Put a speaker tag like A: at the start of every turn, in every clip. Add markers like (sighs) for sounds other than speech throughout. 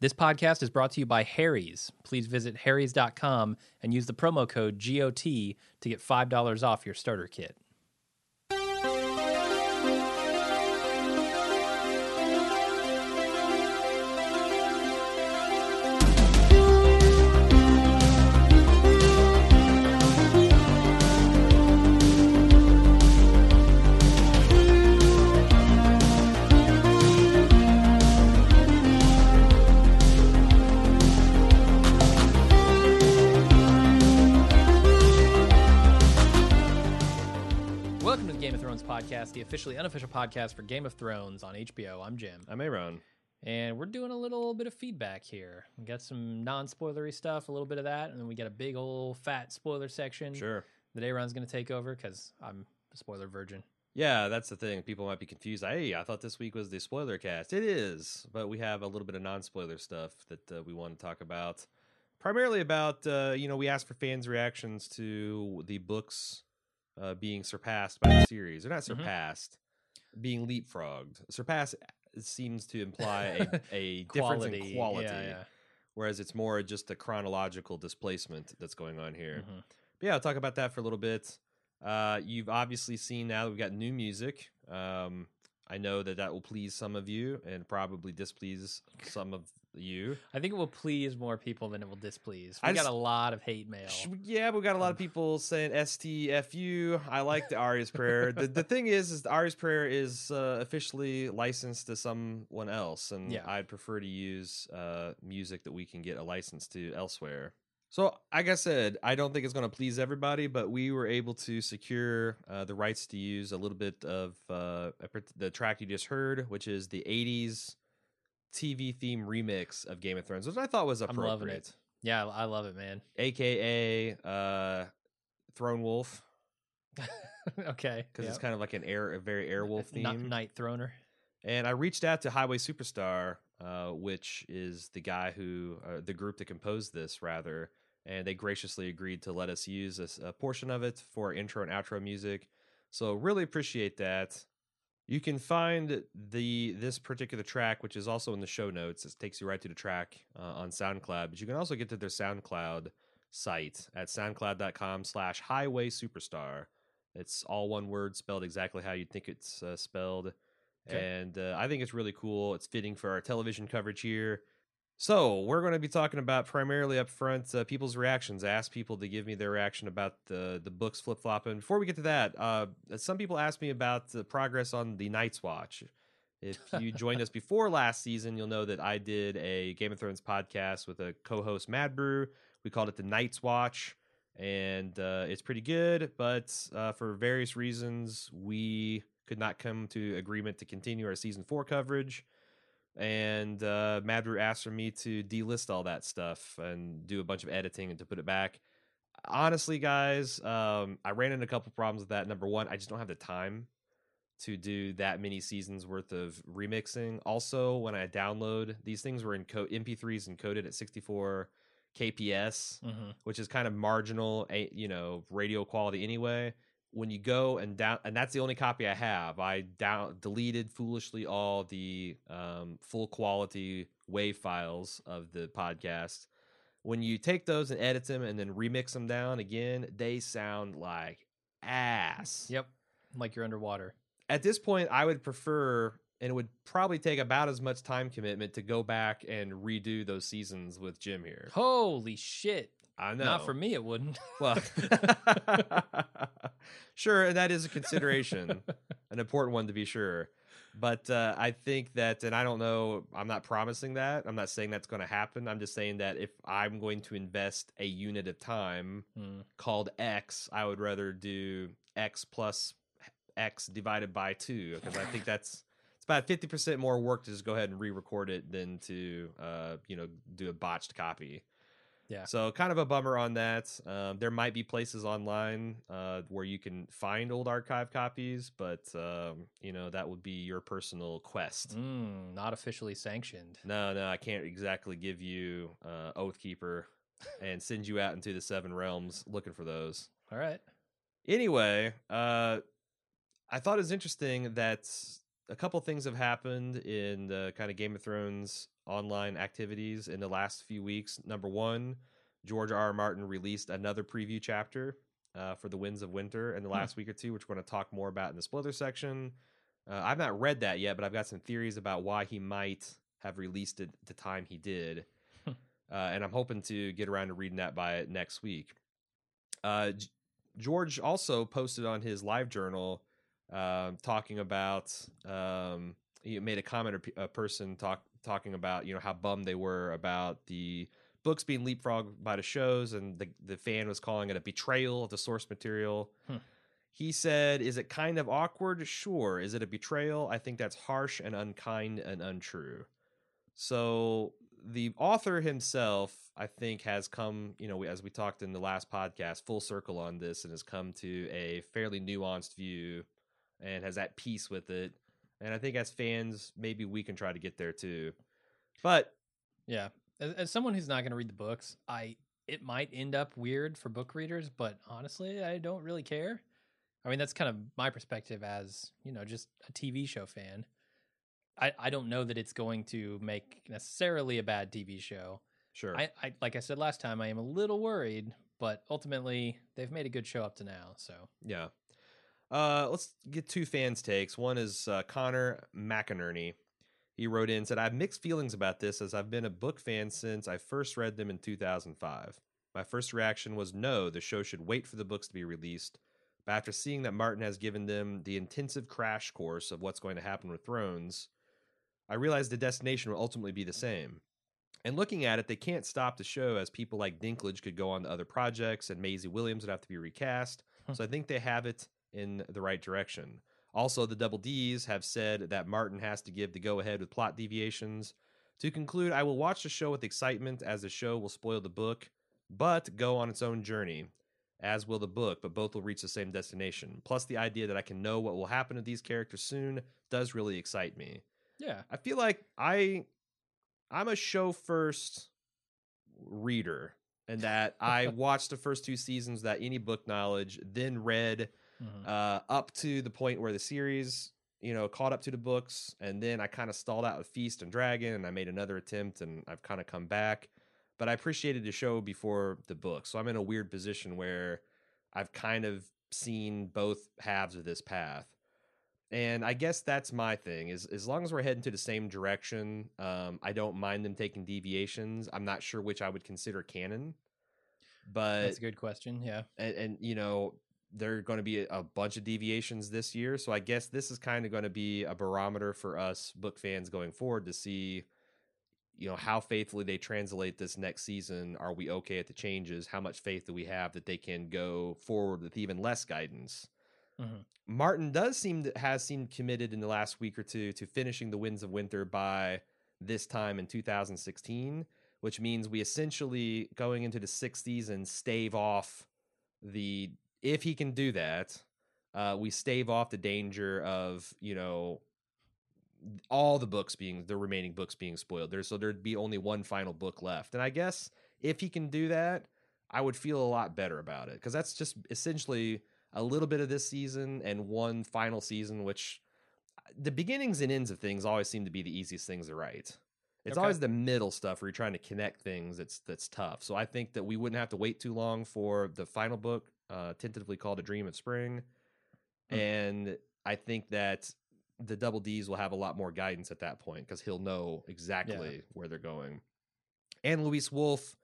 A: This podcast is brought to you by Harry's. Please visit harrys.com and use the promo code GOT to get $5 off your starter kit. Game of Thrones podcast, the officially unofficial podcast for Game of Thrones on HBO. I'm Jim.
B: I'm Aaron.
A: And we're doing a little bit of feedback here. We got some non spoilery stuff, a little bit of that, and then we got a big old fat spoiler section
B: Sure.
A: that Aaron's going to take over because I'm a spoiler virgin.
B: Yeah, that's the thing. People might be confused. Hey, I thought this week was the spoiler cast. It is, but we have a little bit of non-spoiler stuff that uh, we want to talk about. Primarily about, uh, you know, we asked for fans' reactions to the books uh, being surpassed by the series. They're not
A: Mhm.
B: surpassed, being leapfrogged. Surpass seems to imply a, (laughs) a difference in quality,
A: Yeah, yeah.
B: whereas it's more just a chronological displacement that's going on here.
A: Mhm.
B: But yeah, I'll talk about that for a little bit. Uh, you've obviously seen now that we've got new music. Um, I know that that will please some of you and probably displease some of you.
A: I think it will please more people than it will displease. We
B: I
A: got
B: just-
A: a lot of hate mail.
B: Sh- Yeah, we got a lot of people saying STFU. I like the Arya's prayer. the The thing is, is the Arya's prayer is uh, officially licensed to someone else, and
A: Yeah.
B: I'd prefer to use uh, music that we can get a license to elsewhere. So, like I said, I don't think it's going to please everybody, but we were able to secure uh, the rights to use a little bit of uh, the track you just heard, which is the '80s TV theme remix of Game of Thrones, which I thought was appropriate.
A: I'm loving it. Yeah, I love it, man.
B: aka uh Throne Wolf (laughs)
A: okay.
B: because
A: yep.
B: it's kind of like an air a very airwolf theme.
A: Night Throner.
B: And I reached out to Highway Superstar, uh, which is the guy who uh, the group that composed this rather, and they graciously agreed to let us use a portion of it for intro and outro music. So really appreciate that. You can find the this particular track, which is also in the show notes. It takes you right to the track uh, on SoundCloud, but you can also get to their SoundCloud site at soundcloud.com slash highway superstar. It's all one word spelled exactly how you'd think it's uh, spelled.
A: Okay.
B: And uh, I think it's really cool. It's fitting for our television coverage here. So we're going to be talking about primarily up front uh, people's reactions. I asked people to give me their reaction about the the books flip flopping. Before we get to that, uh, some people asked me about the progress on the Night's Watch. If you joined us before last season, you'll know that I did a Game of Thrones podcast with a co-host Mad Brew. We called it the Night's Watch, and uh, it's pretty good. But uh, for various reasons, we could not come to agreement to continue our season four coverage and uh, Madru asked for me to delist all that stuff and do a bunch of editing and to put it back. Honestly, guys, um, I ran into a couple problems with that. Number one, I just don't have the time to do that many seasons worth of remixing. Also, when I download these things were in co- MP3s encoded at 64 kps,
A: Mm-hmm.
B: which is kind of marginal, eh, you know, radio quality anyway. When you go and down, and that's the only copy I have. I down deleted foolishly all the um, full quality wave files of the podcast. When you take those and edit them and then remix them down again, they sound like ass.
A: Yep. Like you're underwater.
B: At this point, I would prefer, and it would probably take about as much time commitment to go back and redo those seasons with Jim here.
A: Holy shit.
B: I know.
A: Not for me, it wouldn't. (laughs)
B: Well, (laughs) sure, and that is a consideration, an important one to be sure. But uh, I think that, and I don't know, I'm not promising that. I'm not saying that's going to happen. I'm just saying that if I'm going to invest a unit of time
A: Hmm.
B: called X, I would rather do X plus X divided by two because I think that's it's about 50% more work to just go ahead and re-record it than to uh, you know do a botched copy.
A: Yeah.
B: So kind of a bummer on that. Um, there might be places online uh, where you can find old archive copies, but um, you know that would be your personal quest.
A: Mm, not officially sanctioned.
B: No, no, I can't exactly give you uh, Oathkeeper (laughs) and send you out into the seven realms looking for those.
A: All right.
B: Anyway, uh, I thought it was interesting that a couple things have happened in the kind of Game of Thrones online activities in the last few weeks. Number one, George R. R. Martin released another preview chapter uh, for The Winds of Winter in the
A: Hmm.
B: last week or two, which we're going to talk more about in the spoiler section. Uh, I've not read that yet, but I've got some theories about why he might have released it the time he did.
A: Hmm.
B: uh, and I'm hoping to get around to reading that by next week. Uh, G- George also posted on his live journal um, talking about um, he made a comment or a person talk talking about you know how bummed they were about the books being leapfrogged by the shows and the the fan was calling it a betrayal of the source material.
A: Hmm.
B: He said, "Is it kind of awkward? Sure. Is it a betrayal? I think that's harsh and unkind and untrue." So the author himself, I think, has come, you know, as we talked in the last podcast, full circle on this and has come to a fairly nuanced view and has at peace with it. And I think as fans, maybe we can try to get there too. But
A: Yeah. As, as someone who's not going to read the books, I it might end up weird for book readers, but honestly, I don't really care. I mean, that's kind of my perspective as, you know, just a TV show fan. I, I don't know that it's going to make necessarily a bad TV show.
B: sure.
A: I, I like I said last time, I am a little worried, but ultimately they've made a good show up to now. So
B: Yeah. Uh, let's get two fans' takes. One is uh, Connor McInerney. He wrote in said, I have mixed feelings about this as I've been a book fan since I first read them in 2005. My first reaction was no, the show should wait for the books to be released. But after seeing that Martin has given them the intensive crash course of what's going to happen with Thrones, I realized the destination will ultimately be the same. And looking at it, they can't stop the show as people like Dinklage could go on to other projects and Maisie Williams would have to be recast. So I think they have it in the right direction. Also, the Double D's have said that Martin has to give the go ahead with plot deviations. To conclude, I will watch the show with excitement as the show will spoil the book, but go on its own journey, as will the book, but both will reach the same destination. Plus, the idea that I can know what will happen to these characters soon does really excite me.
A: yeah,
B: I feel like I I'm a show first reader and that I (laughs) watched the first two seasons that any book knowledge, then read
A: Mhm.
B: uh, up to the point where the series, you know, caught up to the books, and then I kind of stalled out with Feast and Dragon, and I made another attempt, and I've kind of come back. But I appreciated the show before the book, so I'm in a weird position where I've kind of seen both halves of this path. And I guess that's my thing is as long as we're heading to the same direction, um, I don't mind them taking deviations. I'm not sure which I would consider canon, but
A: that's a good question. Yeah,
B: and, and you know there are going to be a, a bunch of deviations this year so i guess this is kind of going to be a barometer for us book fans going forward to see you know how faithfully they translate this next season. Are we okay at the changes? How much faith do we have that they can go forward with even less guidance?
A: Mhm.
B: martin does seem to has seemed committed in the last week or two to finishing the winds of winter by this time in 2016 which means we essentially going into the sixth season stave off the if he can do that uh we stave off the danger of you know all the books being the remaining books being spoiled. There so there'd be only one final book left. And i guess if he can do that i would feel a lot better about it. Because that's just essentially a little bit of this season and one final season which the beginnings and ends of things always seem to be the easiest things to write. It's
A: Okay.
B: always the middle stuff where you're trying to connect things that's that's tough. So i think that we wouldn't have to wait too long for the final book uh tentatively called a dream of spring
A: Hmm.
B: and i think that the double d's will have a lot more guidance at that point because he'll know exactly where they're going and luis wolf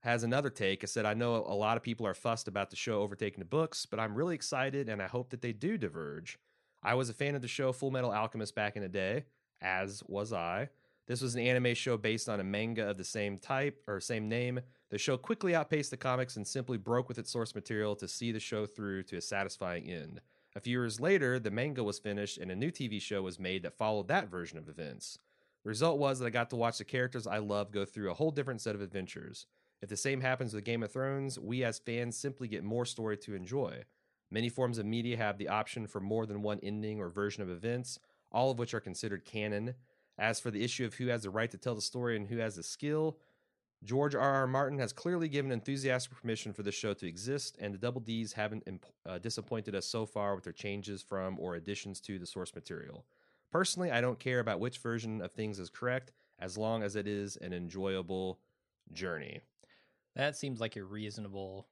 B: has another take. I said, I know a lot of people are fussed about the show overtaking the books, but I'm really excited and I hope that they do diverge. I was a fan of the show Full Metal Alchemist back in the day, as was I. This was an anime show based on a manga of the same type or same name. The show quickly outpaced the comics and simply broke with its source material to see the show through to a satisfying end. A few years later, the manga was finished and a new TV show was made that followed that version of events. The result was that I got to watch the characters I love go through a whole different set of adventures. If the same happens with Game of Thrones, we as fans simply get more story to enjoy. Many forms of media have the option for more than one ending or version of events, all of which are considered canon. As for the issue of who has the right to tell the story and who has the skill, George R. R. Martin has clearly given enthusiastic permission for the show to exist, and the Double D's haven't imp- uh, disappointed us so far with their changes from or additions to the source material. Personally, I don't care about which version of things is correct, as long as it is an enjoyable journey.
A: That seems like a reasonable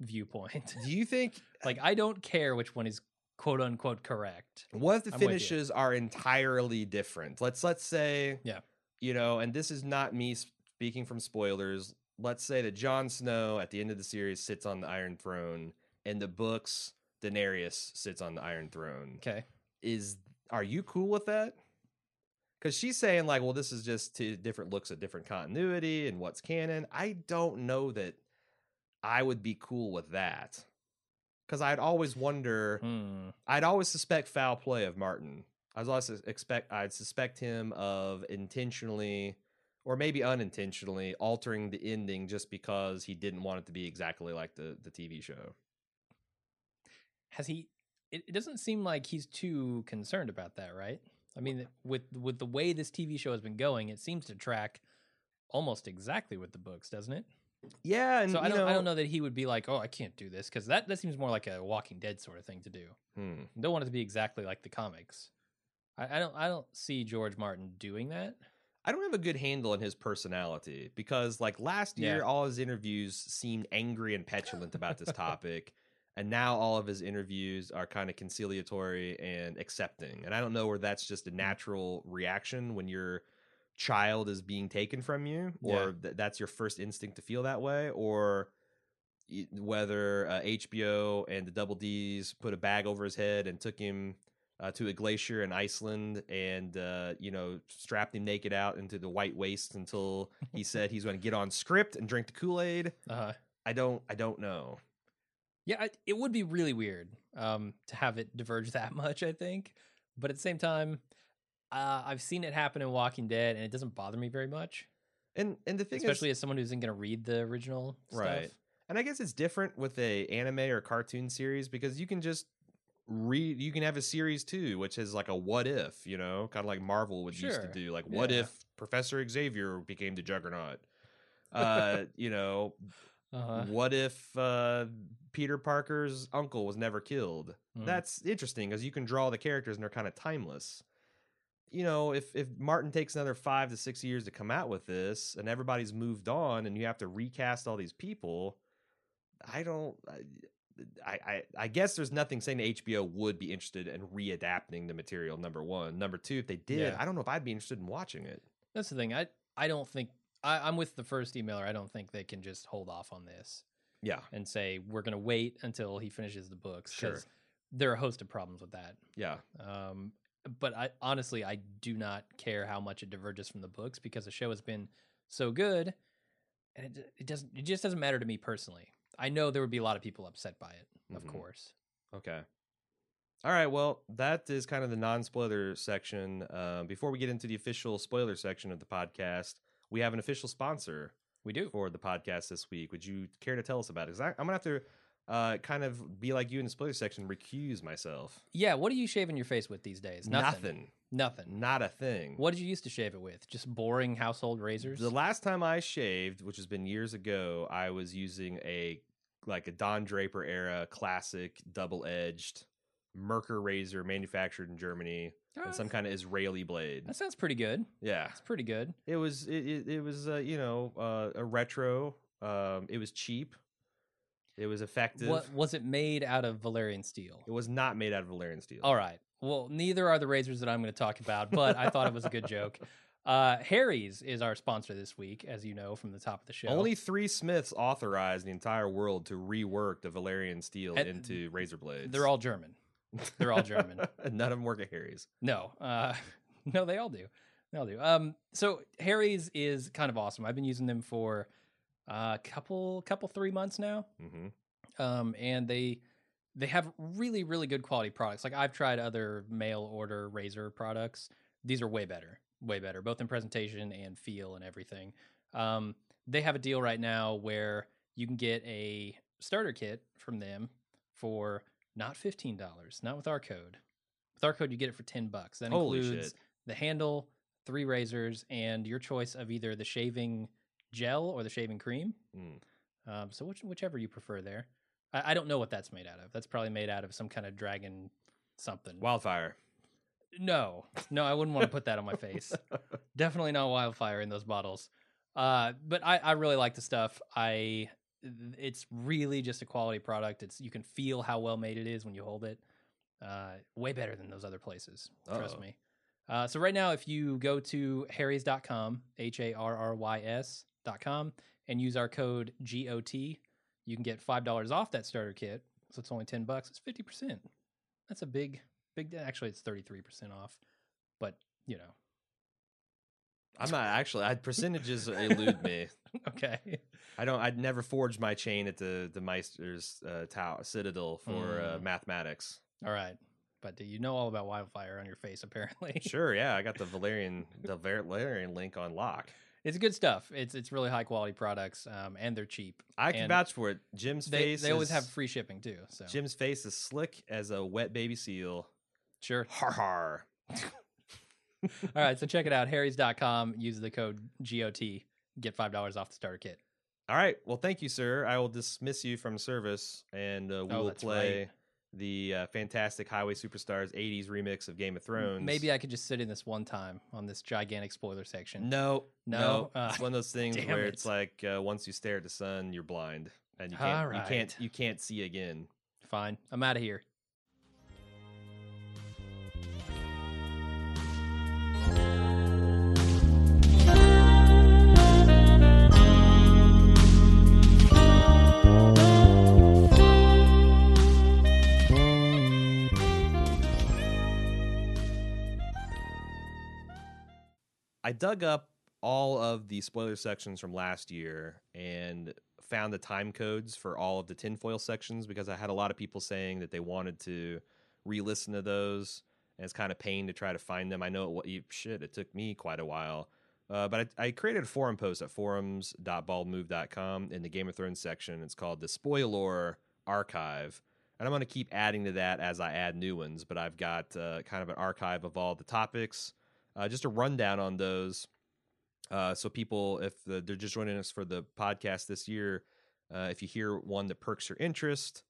A: viewpoint.
B: Do you think (laughs)
A: like I don't care which one is quote unquote correct.
B: what if the
A: I'm
B: finishes are entirely different? Let's let's say
A: Yeah.
B: you know, and this is not me speaking from spoilers. Let's say that Jon Snow at the end of the series sits on the Iron Throne, and the books Daenerys sits on the Iron Throne.
A: Okay.
B: Is are you cool with that? Because she's saying like, well, this is just two different looks at different continuity and what's canon. I don't know that I would be cool with that. Because I'd always wonder.
A: Hmm.
B: I'd always suspect foul play of Martin. I was always expect I'd suspect him of intentionally or maybe unintentionally altering the ending just because he didn't want it to be exactly like the the TV show.
A: Has he it, it doesn't seem like he's too concerned about that, right? I mean, with with the way this TV show has been going, it seems to track almost exactly with the books, doesn't it?
B: Yeah, and
A: so I don't I don't know that he would be like, "Oh, I can't do this" cuz that that seems more like a Walking Dead sort of thing to do.
B: Hmm.
A: Don't want it to be exactly like the comics. I, I don't I don't see George Martin doing that.
B: I don't have a good handle on his personality because like last year
A: Yeah.
B: all his interviews seemed angry and petulant about this topic and now all of his interviews are kind of conciliatory and accepting. And I don't know where that's just a
A: Mm.
B: natural reaction when your child is being taken from you or
A: Yeah.
B: th- that's your first instinct to feel that way or whether uh, HBO and the Double D's put a bag over his head and took him uh, to a glacier in Iceland and uh, you know strapped him naked out into the white waste until he said he's going to get on script and drink the Kool Aid.
A: Uh
B: I don't I don't know.
A: Yeah, I, it would be really weird um, to have it diverge that (laughs) much. I think, but at the same time, uh, I've seen it happen in Walking Dead, and it doesn't bother me very much,
B: And and the thing
A: especially
B: is
A: as someone who isn't going to read the original
B: Right.
A: stuff.
B: and I guess it's different with a anime or cartoon series because you can just read you can have a series too which is like a what if you know kind of like marvel would used to do like what
A: Yeah.
B: if professor xavier became the juggernaut uh (laughs) you know
A: Uh-huh.
B: what if uh peter parker's uncle was never killed
A: Mm.
B: that's interesting because you can draw the characters and they're kind of timeless you know if if martin takes another five to six years to come out with this and everybody's moved on and you have to recast all these people i don't I, I, I guess there's nothing saying that HBO would be interested in readapting the material. Number one, number two, if they did,
A: Yeah.
B: I don't know if I'd be interested in watching it.
A: That's the thing. I I don't think I, I'm with the first emailer. I don't think they can just hold off on this
B: Yeah,
A: and say we're going to wait until he finishes the books.
B: Sure.
A: There are a host of problems with that.
B: yeah,
A: Um, but I honestly I do not care how much it diverges from the books because the show has been so good, and it it doesn't it just doesn't matter to me personally. I know there would be a lot of people upset by it, of
B: Mhm.
A: course.
B: Okay. All right. Well, that is kind of the non-spoiler section. Um, before we get into the official spoiler section of the podcast, we have an official sponsor
A: We do.
B: for the podcast this week. Would you care to tell us about it? Because I'm gonna have to uh, kind of be like you in the spoiler section, recuse myself.
A: Yeah. What are you shaving your face with these days?
B: Nothing.
A: Nothing.
B: Not a thing.
A: What did you used to shave it with? Just boring household razors.
B: The last time I shaved, which has been years ago, I was using a like a Don Draper era classic double edged Merkur razor manufactured in Germany
A: Ah,
B: and some kind of Israeli blade.
A: that sounds pretty good.
B: Yeah,
A: it's pretty good.
B: it was it it, it was uh, you know uh, a retro. Um, it was cheap. It was effective.
A: What was it made out of Valyrian steel?
B: It was not made out of Valyrian steel.
A: All right. Well, neither are the razors that I'm going to talk about, but I thought it was a good joke. (laughs) Uh, Harry's is our sponsor this week, as you know from the top of the show.
B: Only three Smiths authorized the entire world to rework the Valyrian steel
A: And
B: into razor blades.
A: they're all German. they're all German. (laughs)
B: None of them work at Harry's.
A: No, uh, (laughs) no, they all do. They all do. Um, so Harry's is kind of awesome. I've been using them for a couple, couple, three months now.
B: hmm
A: um, and they they have really really good quality products. Like I've tried other mail order razor products; these are way better, way better, both in presentation and feel and everything. Um, they have a deal right now where you can get a starter kit from them for not fifteen dollars, not with our code. With our code, you get it for ten bucks. That
B: Holy
A: includes
B: shit.
A: the handle, three razors, and your choice of either the shaving gel or the shaving cream.
B: Mm.
A: Um, so which, whichever you prefer there. I, I don't know what that's made out of. That's probably made out of some kind of dragon something.
B: Wildfire.
A: No, no, I wouldn't want to put that on my face. (laughs) Definitely not wildfire in those bottles. Uh, but I, I really like the stuff. I, it's really just a quality product. It's you can feel how well made it is when you hold it. Uh, way better than those other places. Trust
B: Uh-oh.
A: me. Uh, so right now, if you go to harrys.com, H A R R Y S.com, and use our code GOT, you can get $5 off that starter kit. So it's only 10 bucks. It's 50%. That's a big, big, actually, it's 33% off. But, you know,
B: I'm not actually. I percentages elude me. (laughs)
A: okay.
B: I don't. I'd never forged my chain at the the Maester's uh, Tower Citadel for uh,
A: Mm.
B: mathematics.
A: All right. But do you know all about wildfire on your face, apparently?
B: Sure, yeah, I got the (laughs) Valyrian the Valyrian link on lock.
A: It's good stuff. It's it's really high quality products, um, and they're cheap.
B: I can
A: And
B: vouch for it. Jim's
A: They,
B: face.
A: they always
B: is-
A: have free shipping too. So
B: Jim's face is slick as a wet baby seal.
A: sure.
B: Har har.
A: All right. So check it out. Harry's.com. Use the code GOT. Get $5 off the starter kit.
B: All right. Well, thank you, sir. I will dismiss you from service, and uh, we
A: Oh,
B: will play
A: right.
B: The uh, fantastic Highway Superstars '80s remix of Game of Thrones.
A: Maybe I could just sit in this one time on this gigantic spoiler section.
B: No,
A: No?
B: no.
A: Ah,
B: it's one of those things where
A: it.
B: it's like uh, once you stare at the sun, you're blind, and you can't,
A: All
B: you can't, you can't see again.
A: Fine. I'm out of here.
B: I dug up all of the spoiler sections from last year and found the time codes for all of the tinfoil sections because I had a lot of people saying that they wanted to re-listen to those, and it's kind of pain to try to find them. I know it, you- shit, it took me quite a while. Uh, but I, I created a forum post at forums.baldmove.com in the Game of Thrones section. It's called the Spoiler Archive. And I'm going to keep adding to that as I add new ones. But I've got uh, kind of an archive of all the topics, uh, just a rundown on those. Uh, so people, if the, they're just joining us for the podcast this year, uh, if you hear one that perks your interest,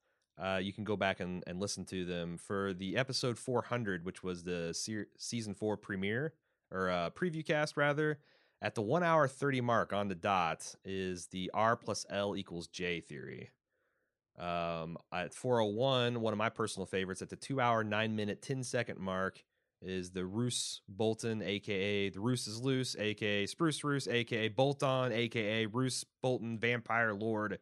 B: uh, you can go back and, and listen to them for the episode 400, which was the se- season four premiere or uh, preview cast rather. At the one hour 30 mark on the dot is the R plus L equals J theory. Um, at 401, one of my personal favorites at the two hour, nine minute, 10 second mark is the Roose Bolton, aka the Roose is loose, aka Spruce Roose, aka Bolton, aka Roose Bolton Vampire Lord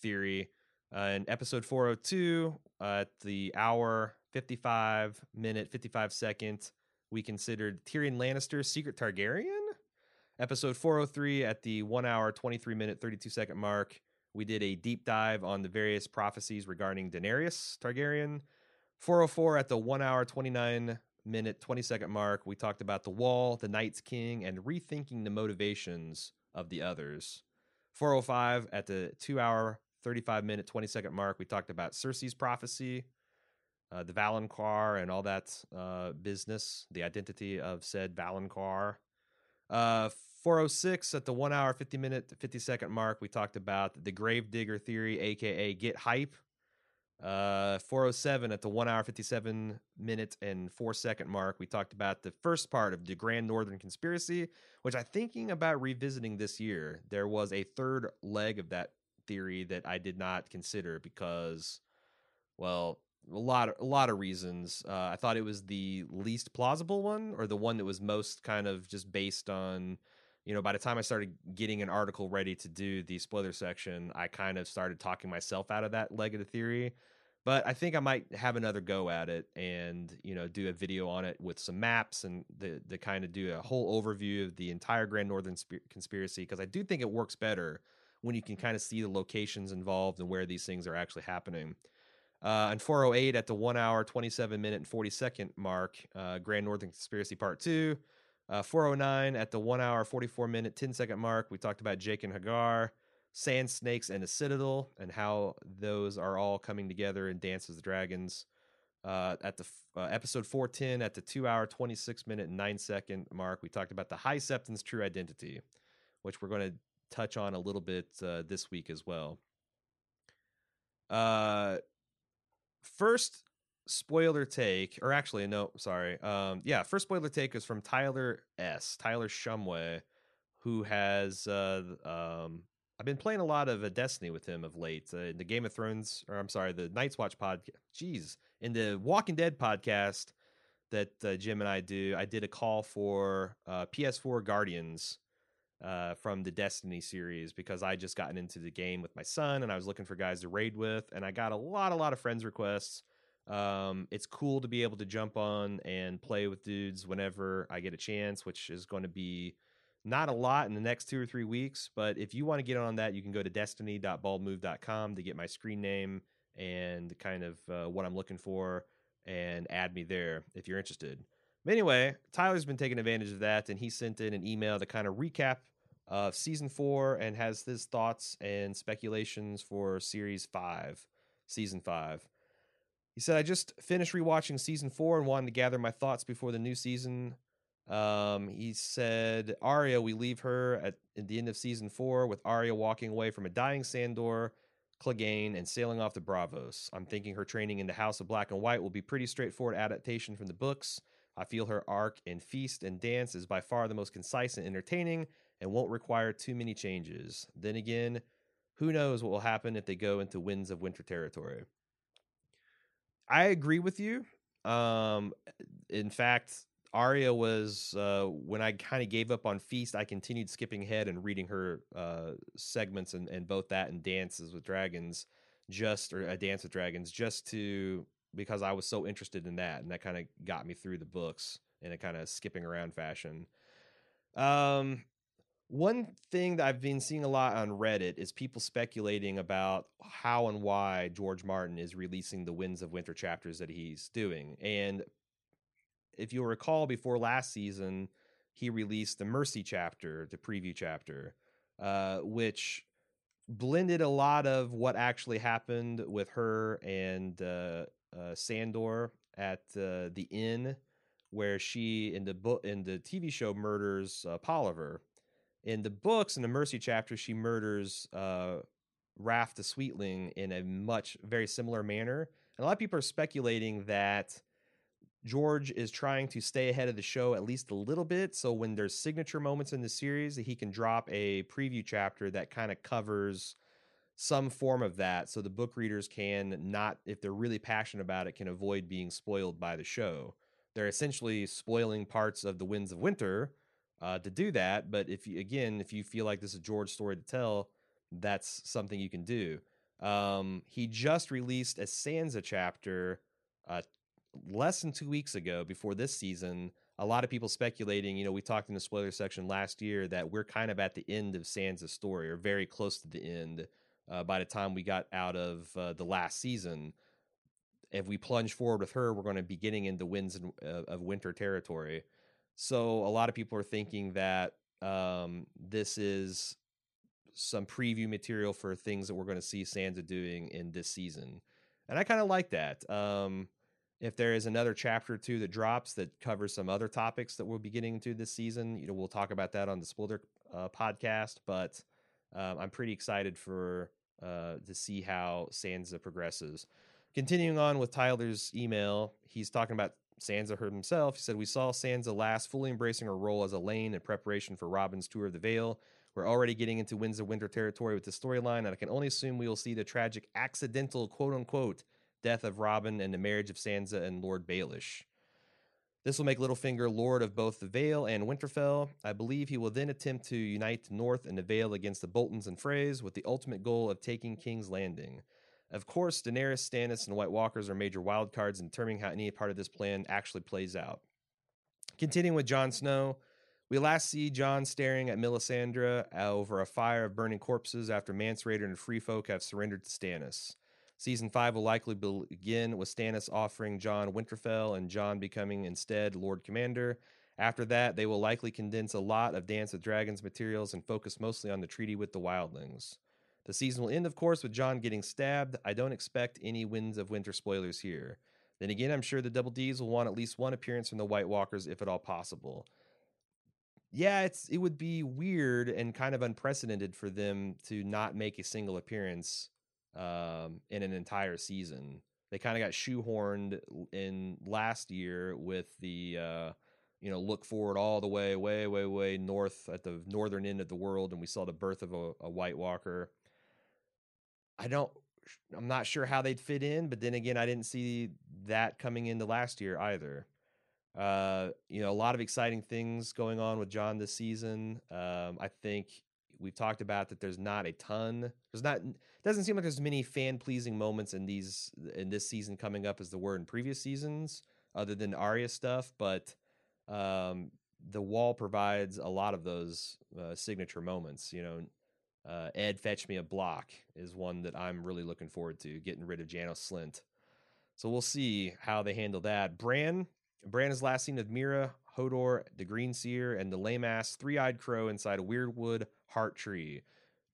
B: theory. Uh, in episode 402, uh, at the hour 55 minute 55 second, we considered Tyrion Lannister Secret Targaryen. Episode 403 at the one hour 23 minute 32 second mark, we did a deep dive on the various prophecies regarding Daenerys Targaryen. 404 at the one hour 29 minute 20 second mark, we talked about the wall, the Night's King, and rethinking the motivations of the others. 405 at the two hour 35 minute 20 second mark, we talked about Cersei's prophecy, uh, the Valonqar, and all that uh, business, the identity of said Valonqar. Uh, 406 at the one hour 50 minute 50 second mark, we talked about the Gravedigger theory, aka get hype. Uh, 407 at the one hour 57 minute and four second mark, we talked about the first part of the Grand Northern Conspiracy, which I'm thinking about revisiting this year. There was a third leg of that theory that I did not consider because, well, a lot of a lot of reasons. Uh, I thought it was the least plausible one, or the one that was most kind of just based on. You know, by the time I started getting an article ready to do the spoiler section, I kind of started talking myself out of that leg of the theory. But I think I might have another go at it and, you know, do a video on it with some maps and the, the kind of do a whole overview of the entire Grand Northern Spe- Conspiracy because I do think it works better when you can kind of see the locations involved and where these things are actually happening. Uh, and 408 at the one hour, 27 minute, and 40 second mark, uh, Grand Northern Conspiracy Part 2. Uh, 409 at the one hour, 44 minute, 10 second mark, we talked about Jaqen H'ghar, Sand Snakes, and the Citadel, and how those are all coming together in Dance of the Dragons. Uh, at the uh, episode 410 at the two hour, 26 minute, 9 second mark, we talked about the High Septon's true identity, which we're going to touch on a little bit uh, this week as well. Uh, first spoiler take, or actually, no, sorry. Um, yeah, first spoiler take is from Tyler S. Tyler Shumway, who has uh, um, I've been playing a lot of uh, Destiny with him of late. Uh, the Game of Thrones, or I'm sorry, the Night's Watch podcast. Jeez, in the Walking Dead podcast that uh, Jim and I do, I did a call for uh, PS4 Guardians uh, from the Destiny series because I just gotten into the game with my son and I was looking for guys to raid with, and I got a lot, a lot of friends requests. Um, it's cool to be able to jump on and play with dudes whenever I get a chance, which is going to be not a lot in the next two or three weeks. But if you want to get on that, you can go to destiny.baldmove.com to get my screen name and kind of uh, what I'm looking for and add me there if you're interested. But anyway, Tyler's been taking advantage of that, and he sent in an email to kind of recap of season four and has his thoughts and speculations for series five, season five. He said, I just finished rewatching season four and wanted to gather my thoughts before the new season. Um, he said, Arya, we leave her at, at the end of season four with Arya walking away from a dying Sandor, Clegane, and sailing off to Braavos. I'm thinking her training in the House of Black and White will be pretty straightforward adaptation from the books. I feel her arc in Feast and Dance is by far the most concise and entertaining and won't require too many changes. Then again, who knows what will happen if they go into Winds of Winter territory. I agree with you. Um, in fact, Arya was uh, when I kind of gave up on Feast. I continued skipping ahead and reading her uh, segments and, and both that and Dances with Dragons, just or a uh, Dance with Dragons, just to because I was so interested in that, and that kind of got me through the books in a kind of skipping around fashion. Um, one thing that I've been seeing a lot on Reddit is people speculating about how and why George Martin is releasing the Winds of Winter chapters that he's doing. And if you'll recall, before last season, he released the Mercy chapter, the preview chapter, uh, which blended a lot of what actually happened with her and uh, uh, Sandor at uh, the inn, where she in the book in the TV show murders uh, Polliver. In the books, in the Mercy chapter, she murders uh, Raff the Sweetling in a much very similar manner. And a lot of people are speculating that George is trying to stay ahead of the show at least a little bit. So when there's signature moments in the series, he can drop a preview chapter that kind of covers some form of that. So the book readers can not, if they're really passionate about it, can avoid being spoiled by the show. They're essentially spoiling parts of the Winds of Winter uh, to do that. But if you, again, if you feel like this is George's story to tell, that's something you can do. Um, he just released a Sansa chapter uh, less than two weeks ago, before this season, a lot of people speculating, you know, we talked in the spoiler section last year that we're kind of at the end of Sansa's story or very close to the end uh, by the time we got out of uh, the last season. If we plunge forward with her, we're going to be getting into winds uh, of winter territory. So a lot of people are thinking that um, this is some preview material for things that we're going to see Sansa doing in this season. And I kind of like that. Um, if there is another chapter or two that drops that covers some other topics that we'll be getting into this season, you know, we'll talk about that on the Spoiler uh, podcast. But um, I'm pretty excited for uh, to see how Sansa progresses. Continuing on with Tyler's email, he's talking about Sansa heard himself. He said, We saw Sansa last fully embracing her role as Alayne in preparation for Robin's tour of the Vale. We're already getting into Winds of Winter territory with the storyline, and I can only assume we will see the tragic, accidental, quote unquote, death of Robin and the marriage of Sansa and Lord Baelish. This will make Littlefinger lord of both the Vale and Winterfell. I believe he will then attempt to unite the North and the Vale against the Boltons and Freys with the ultimate goal of taking King's Landing. Of course, Daenerys, Stannis, and White Walkers are major wildcards in determining how any part of this plan actually plays out. Continuing with Jon Snow, we last see Jon staring at Melisandre uh, over a fire of burning corpses after Mance Rayder and Free Folk have surrendered to Stannis. Season 5 will likely begin with Stannis offering Jon Winterfell and Jon becoming instead Lord Commander. After that, they will likely condense a lot of Dance with Dragons materials and focus mostly on the treaty with the Wildlings. The season will end, of course, with Jon getting stabbed. I don't expect any Winds of Winter spoilers here. Then again, I'm sure the Double Ds will want at least one appearance from the White Walkers, if at all possible. Yeah, it's it would be weird and kind of unprecedented for them to not make a single appearance um, in an entire season. they kind of got shoehorned in last year with the uh, you know look forward all the way, way, way, way north at the northern end of the world, and we saw the birth of a, a White Walker. I don't. I'm not sure how they'd fit in, but then again, I didn't see that coming into last year either. Uh, you know, a lot of exciting things going on with Jon this season. Um, I think we've talked about that. There's not a ton. There's not. Doesn't seem like there's many fan pleasing moments in these in this season coming up as there were in previous seasons, other than Arya stuff. But um, the wall provides a lot of those uh, signature moments. You know, uh, Ed fetch me a block is one that I'm really looking forward to getting rid of Janos Slynt. So we'll see how they handle that. Bran, Bran is last seen with Meera, Hodor, the Green Seer, and the lame ass three eyed crow inside a Weirwood heart tree.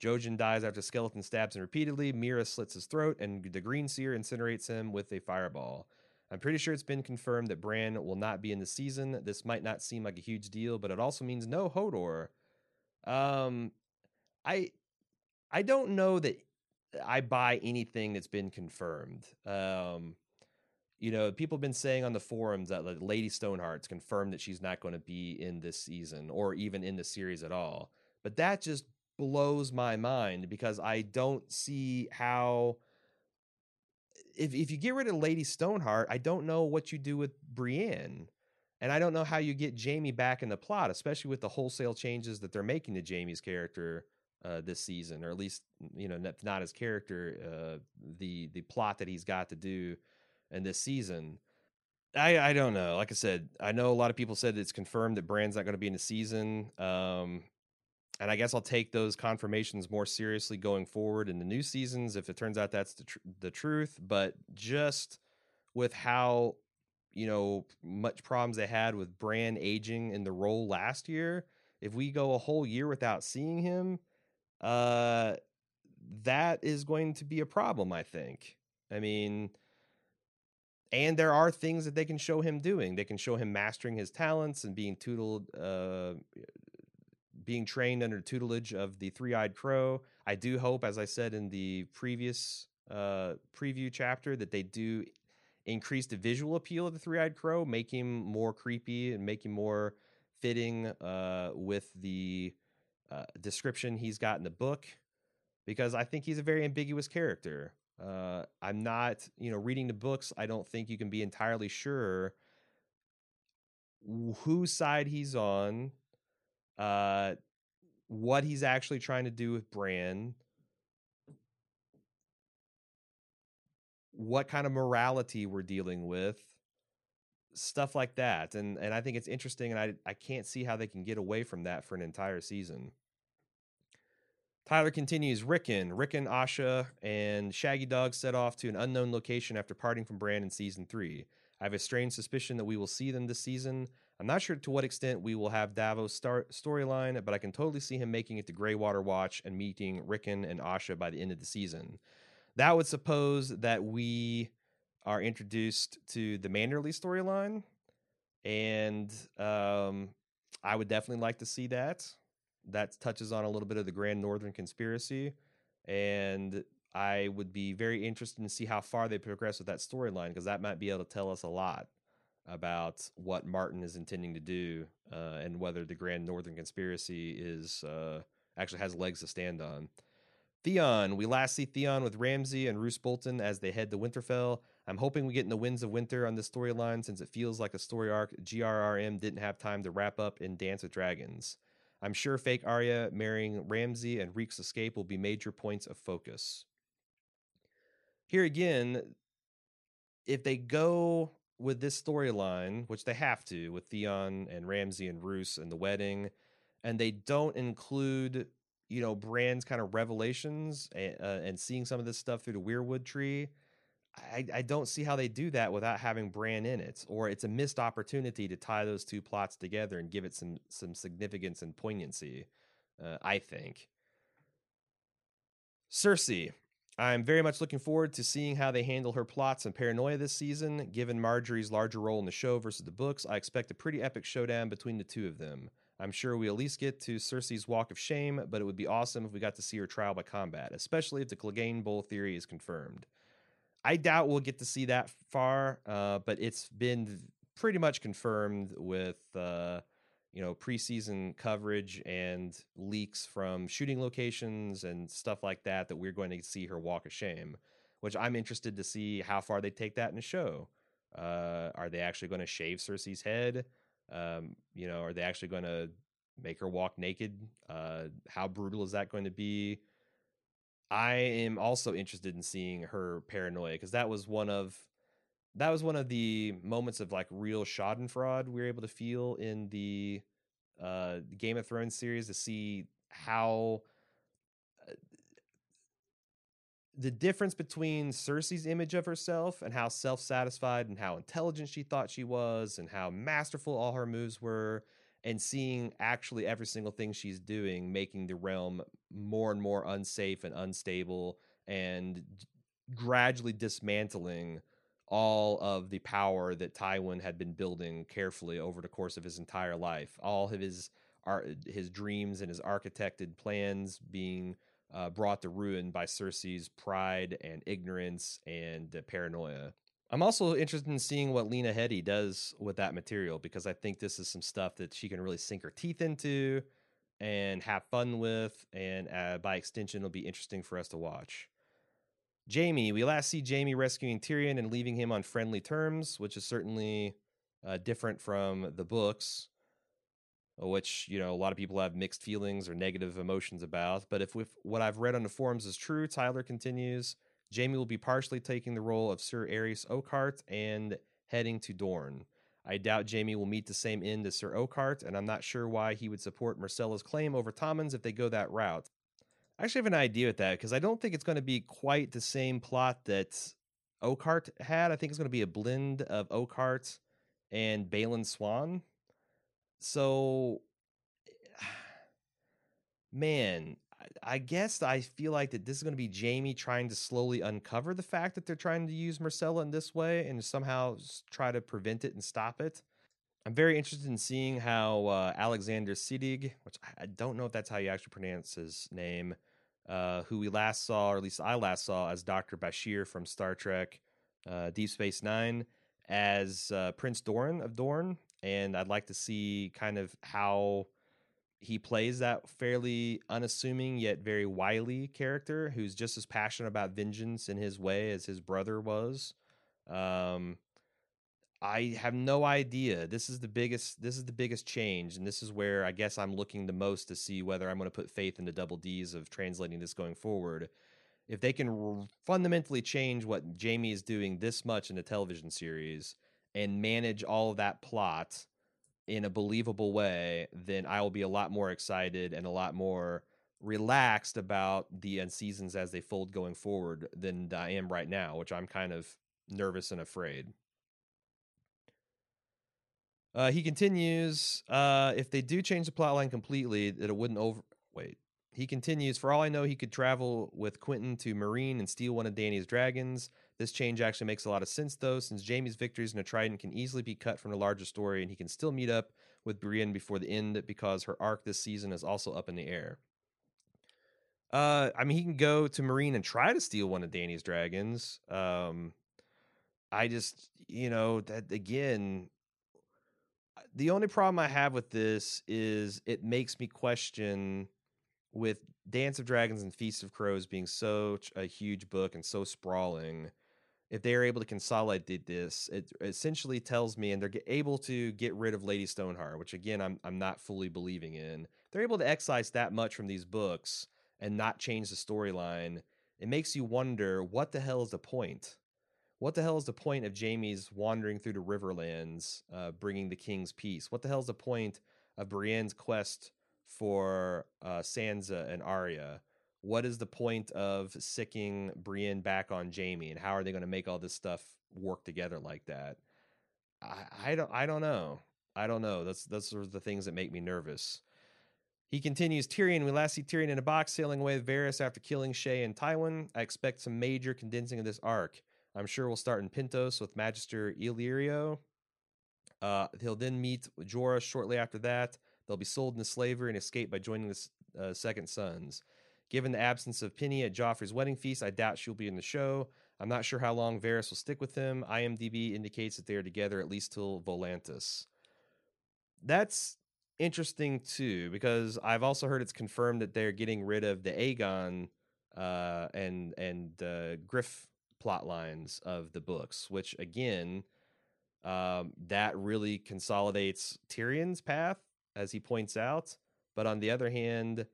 B: Jojen dies after Skeleton stabs him repeatedly. Meera slits his throat, and the Green Seer incinerates him with a fireball. I'm pretty sure it's been confirmed that Bran will not be in the season. This might not seem like a huge deal, but it also means no Hodor. Um, I I don't know that I buy anything that's been confirmed. Um, you know, people have been saying on the forums that Lady Stoneheart's confirmed that she's not going to be in this season or even in the series at all. But that just blows my mind because I don't see how if if you get rid of Lady Stoneheart, I don't know what you do with Brienne. And I don't know how you get Jaime back in the plot, especially with the wholesale changes that they're making to Jaime's character uh, this season, or at least you know not, his character, uh, the the plot that he's got to do in this season. I I don't know. Like I said, I know a lot of people said it's confirmed that Bran's not going to be in the season. Um, and I guess I'll take those confirmations more seriously going forward in the new seasons if it turns out that's the tr- the truth. But just with how you know much problems they had with Brand aging in the role last year, if we go a whole year without seeing him, uh, that is going to be a problem. I think. I mean. And there are things that they can show him doing. They can show him mastering his talents and being tuteled, uh, being trained under tutelage of the three-eyed crow. I do hope, as I said in the previous uh, preview chapter, that they do increase the visual appeal of the three-eyed crow, make him more creepy and make him more fitting uh, with the uh, description he's got in the book. Because I think he's a very ambiguous character. Uh, I'm not, you know, reading the books. I don't think you can be entirely sure whose side he's on uh, what he's actually trying to do with Bran, what kind of morality we're dealing with, stuff like that. And and I think it's interesting, and I I can't see how they can get away from that for an entire season. Tyler continues. Rickon, Rickon, Osha, and Shaggy Dog set off to an unknown location after parting from Bran in season three. I have a strange suspicion that we will see them this season. I'm not sure to what extent we will have Davos start storyline, but I can totally see him making it to Greywater Watch and meeting Rickon and Osha by the end of the season. That would suppose that we are introduced to the Manderley storyline, and um, I would definitely like to see that. That touches on a little bit of the Grand Northern conspiracy, and I would be very interested to see how far they progress with that storyline because that might be able to tell us a lot about what Martin is intending to do uh, and whether the Grand Northern Conspiracy is uh, actually has legs to stand on. Theon, we last see Theon with Ramsay and Roose Bolton as they head to Winterfell. I'm hoping we get in the Winds of Winter on this storyline since it feels like a story arc GRRM didn't have time to wrap up in Dance with Dragons. I'm sure fake Arya marrying Ramsay and Reek's escape will be major points of focus. Here again, if they go with this storyline, which they have to with Theon and Ramsay and Roose and the wedding, and they don't include, you know, Bran's kind of revelations and, uh, and seeing some of this stuff through the Weirwood tree, I, I don't see how they do that without having Bran in it, or it's a missed opportunity to tie those two plots together and give it some some significance and poignancy. Uh, I think. Cersei, I'm very much looking forward to seeing how they handle her plots and paranoia this season. Given Margaery's larger role in the show versus the books, I expect a pretty epic showdown between the two of them. I'm sure we at least get to Cersei's walk of shame, but it would be awesome if we got to see her trial by combat, especially if the Clegane Bowl theory is confirmed. I doubt we'll get to see that far, uh, but it's been pretty much confirmed with uh, you know preseason coverage and leaks from shooting locations and stuff like that that we're going to see her walk of shame. Which I'm interested to see how far they take that in the show. Uh, are they actually going to shave Cersei's head? Um, you know, are they actually going to make her walk naked? Uh, how brutal is that going to be? I am also interested in seeing her paranoia because that was one of that was one of the moments of like real Schadenfreude we were able to feel in the uh, Game of Thrones series to see how uh, the difference between Cersei's image of herself and how self satisfied and how intelligent she thought she was and how masterful all her moves were, and seeing actually every single thing she's doing making the realm more and more unsafe and unstable and gradually dismantling all of the power that Tywin had been building carefully over the course of his entire life. All of his his dreams and his architected plans being uh, brought to ruin by Cersei's pride and ignorance and uh, paranoia. I'm also interested in seeing what Lena Headey does with that material because I think this is some stuff that she can really sink her teeth into and have fun with, and uh, by extension, it'll be interesting for us to watch. Jaime, we last see Jaime rescuing Tyrion and leaving him on friendly terms, which is certainly uh, different from the books, which you know a lot of people have mixed feelings or negative emotions about. But if what I've read on the forums is true, Tyler continues. Jaime will be partially taking the role of Sir Arys Oakheart and heading to Dorne. I doubt Jaime will meet the same end as Sir Oakheart, and I'm not sure why he would support Myrcella's claim over Tommen's if they go that route. I actually have an idea with that because I don't think it's going to be quite the same plot that Oakheart had. I think it's going to be a blend of Oakheart and Balon Swan. So, (sighs) man, I guess I feel like that this is going to be Jaime trying to slowly uncover the fact that they're trying to use Myrcella in this way and somehow try to prevent it and stop it. I'm very interested in seeing how uh, Alexander Siddig, which I don't know if that's how you actually pronounce his name, uh, who we last saw, or at least I last saw, as Dr. Bashir from Star Trek uh, Deep Space Nine, as uh, Prince Doran of Dorne. And I'd like to see kind of how he plays that fairly unassuming yet very wily character who's just as passionate about vengeance in his way as his brother was. Um, I have no idea. This is the biggest. This is the biggest change, and this is where I guess I'm looking the most to see whether I'm going to put faith in the double D's of translating this going forward. If they can r- fundamentally change what Jaime is doing this much in the television series and manage all of that plot in a believable way, then I will be a lot more excited and a lot more relaxed about the end seasons as they fold going forward than I am right now, which I'm kind of nervous and afraid. Uh, he continues, uh, if they do change the plotline completely, that it wouldn't over. Wait. He continues, for all I know, he could travel with Quentyn to Meereen and steal one of Dany's dragons. This change actually makes a lot of sense, though, since Jaime's victories in a Trident can easily be cut from the larger story, and he can still meet up with Brienne before the end because her arc this season is also up in the air. Uh, I mean, he can go to Meereen and try to steal one of Dany's dragons. Um, I just, you know, that again, the only problem I have with this is it makes me question with Dance of Dragons and Feast of Crows being such a huge book and so sprawling. If they are able to consolidate this, it essentially tells me, and they're able to get rid of Lady Stoneheart, which again I'm I'm not fully believing in. They're able to excise that much from these books and not change the storyline. It makes you wonder what the hell is the point what the hell is the point of Jaime's wandering through the Riverlands, uh, bringing the king's peace? What the hell is the point of Brienne's quest for uh, Sansa and Arya? What is the point of sicking Brienne back on Jaime, and how are they going to make all this stuff work together like that? I, I don't. I don't know. I don't know. That's those are the things that make me nervous. He continues Tyrion. We last see Tyrion in a box sailing away with Varys after killing Shae and Tywin. I expect some major condensing of this arc. I'm sure we'll start in Pentos with Magister Illyrio. Uh, he'll then meet Jorah shortly after that. They'll be sold into slavery and escape by joining the uh, Second Sons. Given the absence of Penny at Joffrey's wedding feast, I doubt she'll be in the show. I'm not sure how long Varys will stick with him. IMDb indicates that they are together at least till Volantis. That's interesting too, because I've also heard it's confirmed that they're getting rid of the Aegon uh, and and uh, Griff plot lines of the books, which again, um, that really consolidates Tyrion's path, as he points out. But on the other hand,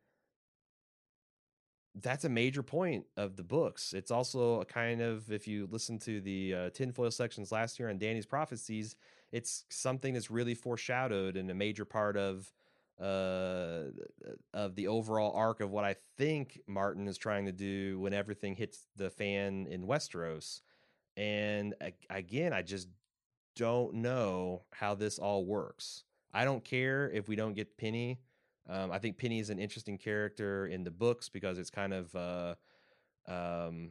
B: that's a major point of the books. It's also a kind of, if you listen to the uh, tinfoil sections last year on Dany's prophecies, it's something that's really foreshadowed and a major part of uh of the overall arc of what I think Martin is trying to do when everything hits the fan in Westeros. And again, I just don't know how this all works. I don't care if we don't get Penny. Um, I think Penny is an interesting character in the books because it's kind of, uh, um,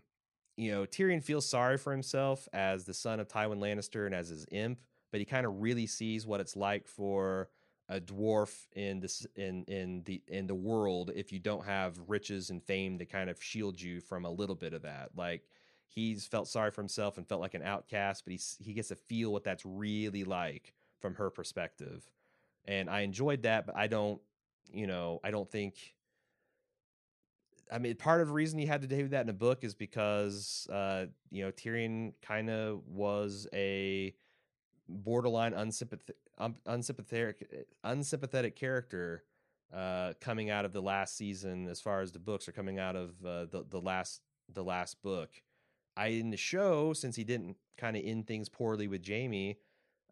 B: you know, Tyrion feels sorry for himself as the son of Tywin Lannister and as his imp, but he kind of really sees what it's like for a dwarf in this in in the in the world if you don't have riches and fame to kind of shield you from a little bit of that. Like he's felt sorry for himself and felt like an outcast, but he's he gets to feel what that's really like from her perspective. And I enjoyed that, but I don't, you know, I don't think I mean, part of the reason he had to do that in a book is because, uh, you know, Tyrion kind of was a borderline unsympathetic, um, unsympathetic, unsympathetic character uh, coming out of the last season, as far as the books are coming out of uh, the the last the last book. I in the show, since he didn't kind of end things poorly with Jaime,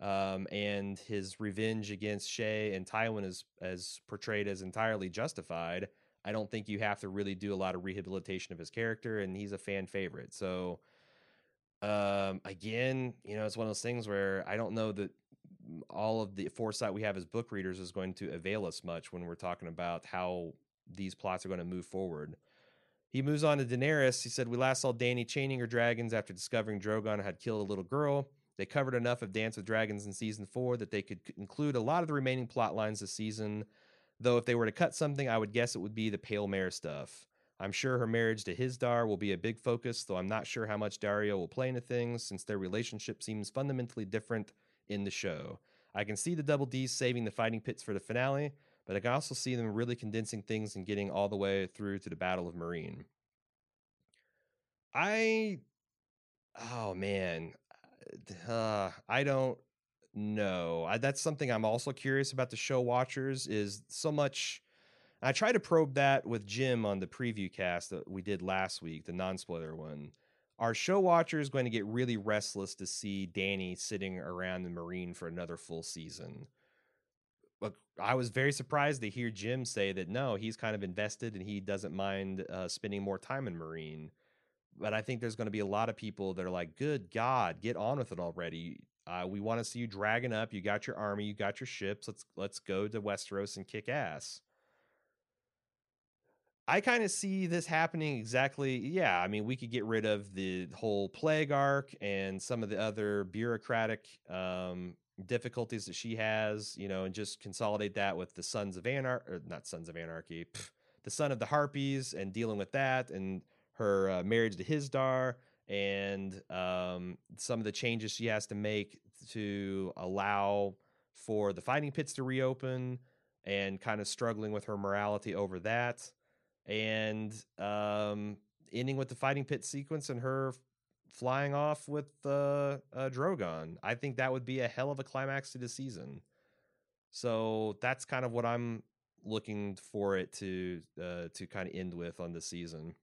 B: um, and his revenge against Shae and Tywin is as portrayed as entirely justified. I don't think you have to really do a lot of rehabilitation of his character, and he's a fan favorite. So um, again, you know, it's one of those things where I don't know that all of the foresight we have as book readers is going to avail us much when we're talking about how these plots are going to move forward. He moves on to Daenerys. He said, We last saw Dany chaining her dragons after discovering Drogon had killed a little girl. They covered enough of Dance with Dragons in season four that they could include a lot of the remaining plot lines this season. Though, if they were to cut something, I would guess it would be the Pale Mare stuff. I'm sure her marriage to Hizdahr will be a big focus, though I'm not sure how much Daario will play into things since their relationship seems fundamentally different in the show. I can see the Double D's saving the fighting pits for the finale, but I can also see them really condensing things and getting all the way through to the Battle of Meereen. I, oh man, uh, I don't know. I, that's something I'm also curious about the show watchers is so much I tried to probe that with Jim on the preview cast that we did last week, the non spoiler one. Our show watcher is going to get really restless to see Dany sitting around the Meereen for another full season. But I was very surprised to hear Jim say that no, he's kind of invested and he doesn't mind uh, spending more time in Meereen. But I think there's going to be a lot of people that are like, "Good God, get on with it already! Uh, we want to see you dragging up. You got your army, you got your ships. Let's let's go to Westeros and kick ass." I kind of see this happening exactly. Yeah, I mean, we could get rid of the whole plague arc and some of the other bureaucratic um, difficulties that she has, you know, and just consolidate that with the Sons of Anarchy, not Sons of Anarchy, pff, the Son of the Harpies, and dealing with that, and her uh, marriage to Hizdahr, and um, some of the changes she has to make to allow for the fighting pits to reopen, and kind of struggling with her morality over that and um, ending with the fighting pit sequence and her flying off with uh, uh, Drogon. I think that would be a hell of a climax to the season. So that's kind of what I'm looking for it to uh, to kind of end with on the season.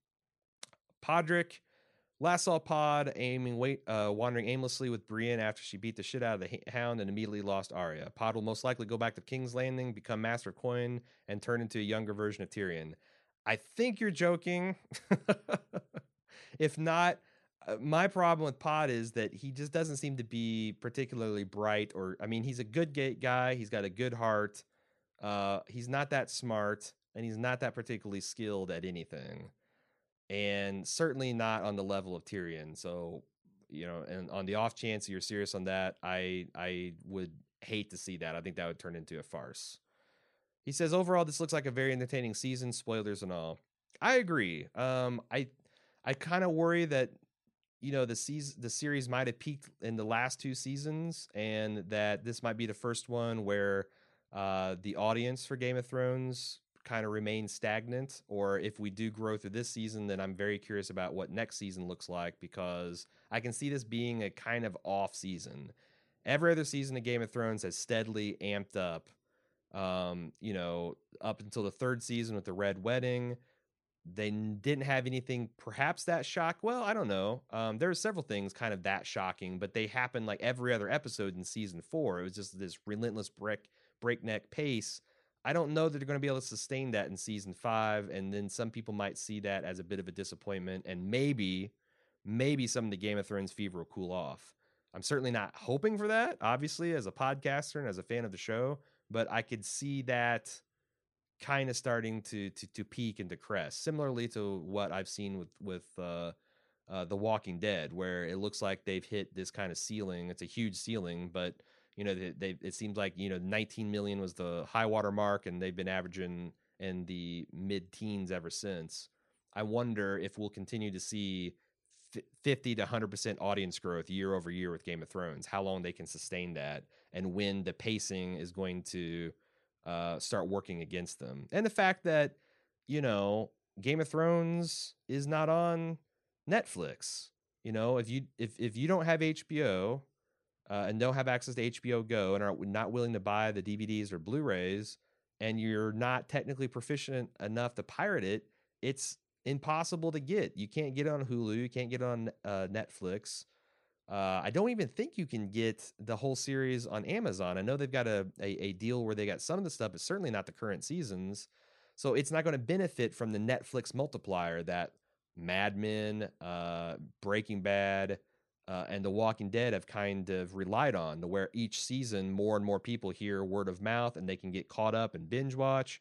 B: Podrick, last saw Pod aiming wait, uh, wandering aimlessly with Brienne after she beat the shit out of the Hound and immediately lost Arya. Pod will most likely go back to King's Landing, become Master of Coin, and turn into a younger version of Tyrion. I think you're joking. (laughs) if not, uh, my problem with Pod is that he just doesn't seem to be particularly bright or I mean he's a good guy, he's got a good heart. Uh, he's not that smart and he's not that particularly skilled at anything. And certainly not on the level of Tyrion. So, you know, and on the off chance you're serious on that, I I would hate to see that. I think that would turn into a farce. He says overall this looks like a very entertaining season, spoilers and all. I agree. Um, I I kind of worry that you know the season the series might have peaked in the last two seasons and that this might be the first one where uh, the audience for Game of Thrones kind of remain stagnant or if we do grow through this season then I'm very curious about what next season looks like because I can see this being a kind of off season. Every other season of Game of Thrones has steadily amped up um, you know, up until the third season with the Red Wedding they didn't have anything perhaps that shock. Well, I don't know. Um, there were several things kind of that shocking, but they happened like every other episode in season four. It was just this relentless break breakneck pace. I don't know that they're going to be able to sustain that in season five, and then some people might see that as a bit of a disappointment, and maybe, maybe some of the Game of Thrones fever will cool off. I'm certainly not hoping for that, obviously, as a podcaster and as a fan of the show, but I could see that kind of starting to, to to peak and to crest, similarly to what I've seen with with uh, uh, The Walking Dead, where it looks like they've hit this kind of ceiling. It's a huge ceiling, but you know they, they it seems like you know 19 million was the high water mark, and they've been averaging in the mid teens ever since. I wonder if we'll continue to see 50 to 100% audience growth year over year with Game of Thrones, how long they can sustain that, and when the pacing is going to uh, start working against them. And the fact that, you know, Game of Thrones is not on Netflix. You know, if you if if you don't have HBO uh, and don't have access to HBO Go and are not willing to buy the DVDs or Blu-rays, and you're not technically proficient enough to pirate it, it's impossible to get. You can't get it on Hulu. You can't get it on uh, Netflix. Uh, I don't even think you can get the whole series on Amazon. I know they've got a, a, a deal where they got some of the stuff, but certainly not the current seasons. So it's not going to benefit from the Netflix multiplier that Mad Men, uh, Breaking Bad, uh, and The Walking Dead have kind of relied on, to where each season more and more people hear word of mouth and they can get caught up and binge watch.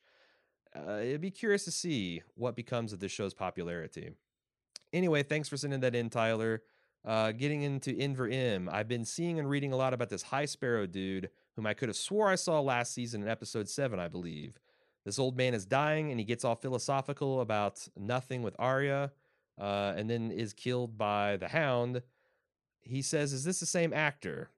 B: Uh, it'd be curious to see what becomes of this show's popularity. Anyway, thanks for sending that in, Tyler. Uh, getting into Inver M, I've been seeing and reading a lot about this High Sparrow dude, whom I could have swore I saw last season in episode 7, I believe. This old man is dying and he gets all philosophical about nothing with Arya uh, and then is killed by the hound. He says, Is this the same actor?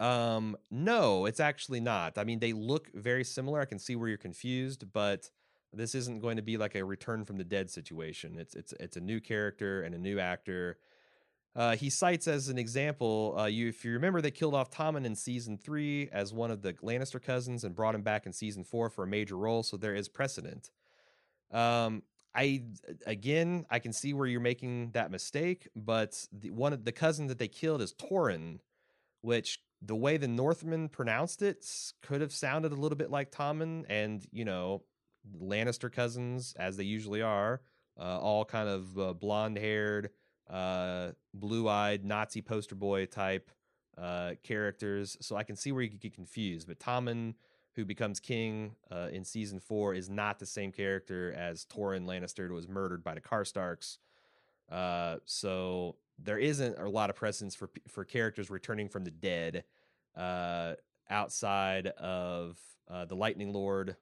B: Um, no, it's actually not. I mean, they look very similar. I can see where you're confused, but this isn't going to be like a return from the dead situation. It's it's it's a new character and a new actor uh, he cites as an example, uh, you if you remember, they killed off Tommen in season three as one of the Lannister cousins and brought him back in season four for a major role. So there is precedent. Um, I again, I can see where you're making that mistake, but the one of the cousin that they killed is Torrhen, which the way the Northmen pronounced it could have sounded a little bit like Tommen, and you know, Lannister cousins as they usually are, uh, all kind of uh, blonde haired uh, blue-eyed Nazi poster boy type uh, characters. So I can see where you could get confused. But Tommen, who becomes king uh, in season four, is not the same character as Torrhen Lannister, who was murdered by the Karstarks. Uh, so there isn't a lot of precedence for for characters returning from the dead uh, outside of uh, the Lightning Lord,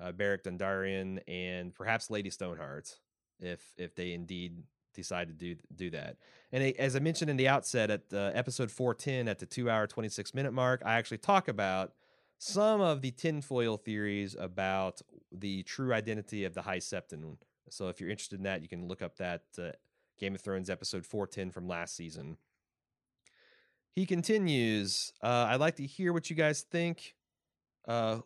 B: uh, Beric Dondarrion, and perhaps Lady Stoneheart, if if they indeed decide to do do that. And as I mentioned in the outset, at uh, episode 410, at the two hour 26 minute mark, I actually talk about some of the tinfoil theories about the true identity of the High Septon. So if you're interested in that, you can look up that uh, Game of Thrones episode 410 from last season. He continues, uh, I'd like to hear what you guys think. Uh,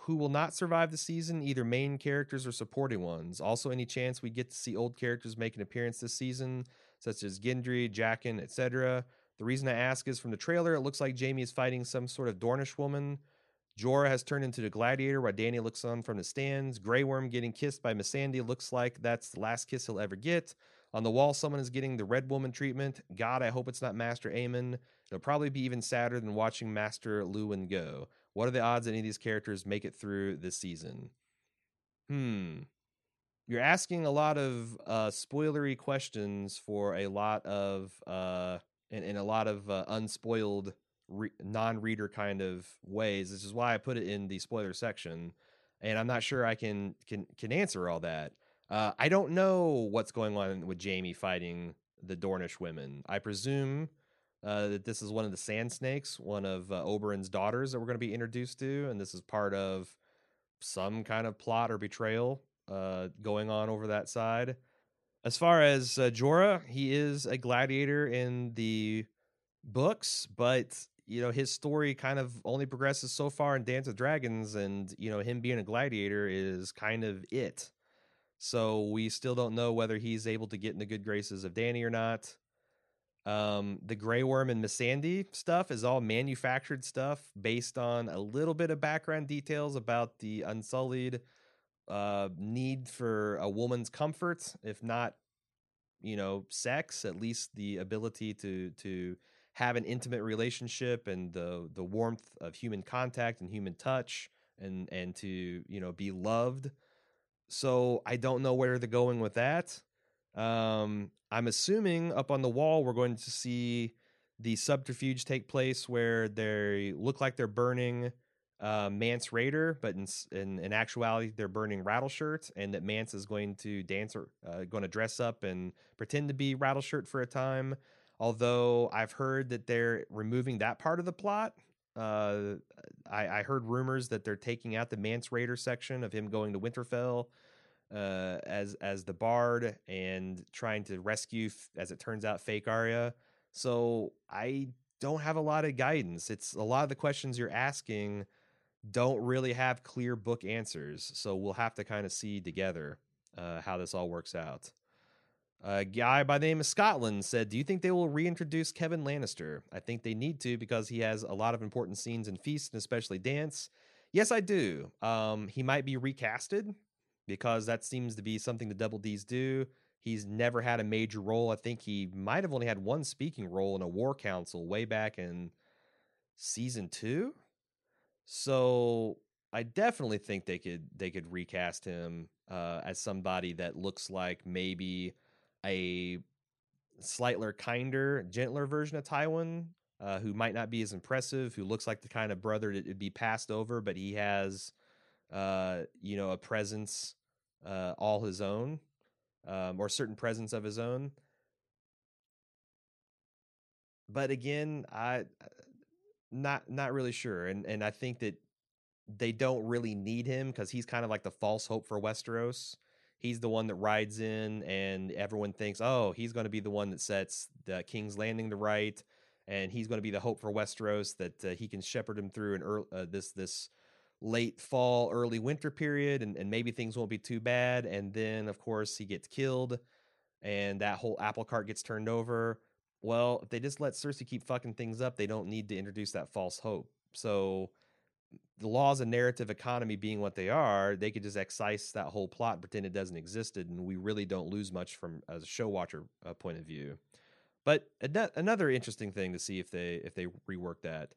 B: who will not survive the season, either main characters or supporting ones. Also, any chance we get to see old characters make an appearance this season, such as Gendry, Jaqen, etc. The reason I ask is from the trailer, it looks like Jaime is fighting some sort of Dornish woman. Jorah has turned into the gladiator while Dany looks on from the stands. Grey Worm getting kissed by Missandei looks like that's the last kiss he'll ever get. On the wall, someone is getting the Red Woman treatment. God, I hope it's not Maester Aemon. It'll probably be even sadder than watching Maester Luwin go. What are the odds any of these characters make it through this season? Hmm. You're asking a lot of uh, spoilery questions for a lot of uh, in, in a lot of uh, unspoiled re- non-reader kind of ways. This is why I put it in the spoiler section, and I'm not sure I can can can answer all that. Uh, I don't know what's going on with Jaime fighting the Dornish women. I presume uh, that this is one of the Sand Snakes, one of uh, Oberyn's daughters that we're going to be introduced to, and this is part of some kind of plot or betrayal uh, going on over that side. As far as uh, Jorah, he is a gladiator in the books, but you know his story kind of only progresses so far in Dance of Dragons, and you know him being a gladiator is kind of it. So we still don't know whether he's able to get in the good graces of Dany or not. Um, the Grey Worm and Missandei stuff is all manufactured stuff based on a little bit of background details about the Unsullied uh, need for a woman's comfort, if not, you know, sex, at least the ability to to have an intimate relationship and the the warmth of human contact and human touch and and to you know be loved. So i don't know where they're going with that. Um i'm assuming up on the wall we're going to see the subterfuge take place where they look like they're burning uh, Mance Rayder, but in, in, in actuality they're burning Rattleshirt, and that Mance is going to dance or uh, going to dress up and pretend to be Rattleshirt for a time, Although I've heard that they're removing that part of the plot. Uh, I, I, heard rumors that they're taking out the Mance Rayder section of him going to Winterfell uh, as as the bard and trying to rescue, as it turns out, fake Arya. So I don't have a lot of guidance. It's a lot of the questions you're asking don't really have clear book answers. So we'll have to kind of see together uh, how this all works out. A guy by the name of Scotland said, Do you think they will reintroduce Kevan Lannister? I think they need to because he has a lot of important scenes in Feast and especially Dance. Yes, I do. Um, he might be recasted because that seems to be something the Double D's do. He's never had a major role. I think he might have only had one speaking role in a war council way back in season two. So I definitely think they could they could recast him uh, as somebody that looks like maybe a slightly kinder, gentler version of Tywin, uh, who might not be as impressive, who looks like the kind of brother that would be passed over, but he has, uh, you know, a presence uh, all his own, um, or a certain presence of his own. But again, I uh, not not really sure, and and I think that they don't really need him because he's kind of like the false hope for Westeros he's the one that rides in and everyone thinks oh he's going to be the one that sets the king's landing to right and he's going to be the hope for westeros that uh, he can shepherd him through an early, uh, this this late fall early winter period and, and maybe things won't be too bad. And then of course he gets killed and that whole apple cart gets turned over. Well if they just let cersei keep fucking things up they don't need to introduce that false hope. So the laws of narrative economy being what they are, they could just excise that whole plot pretend it doesn't existed, and we really don't lose much from as a show watcher uh, point of view. But ad- another interesting thing to see if they if they rework that.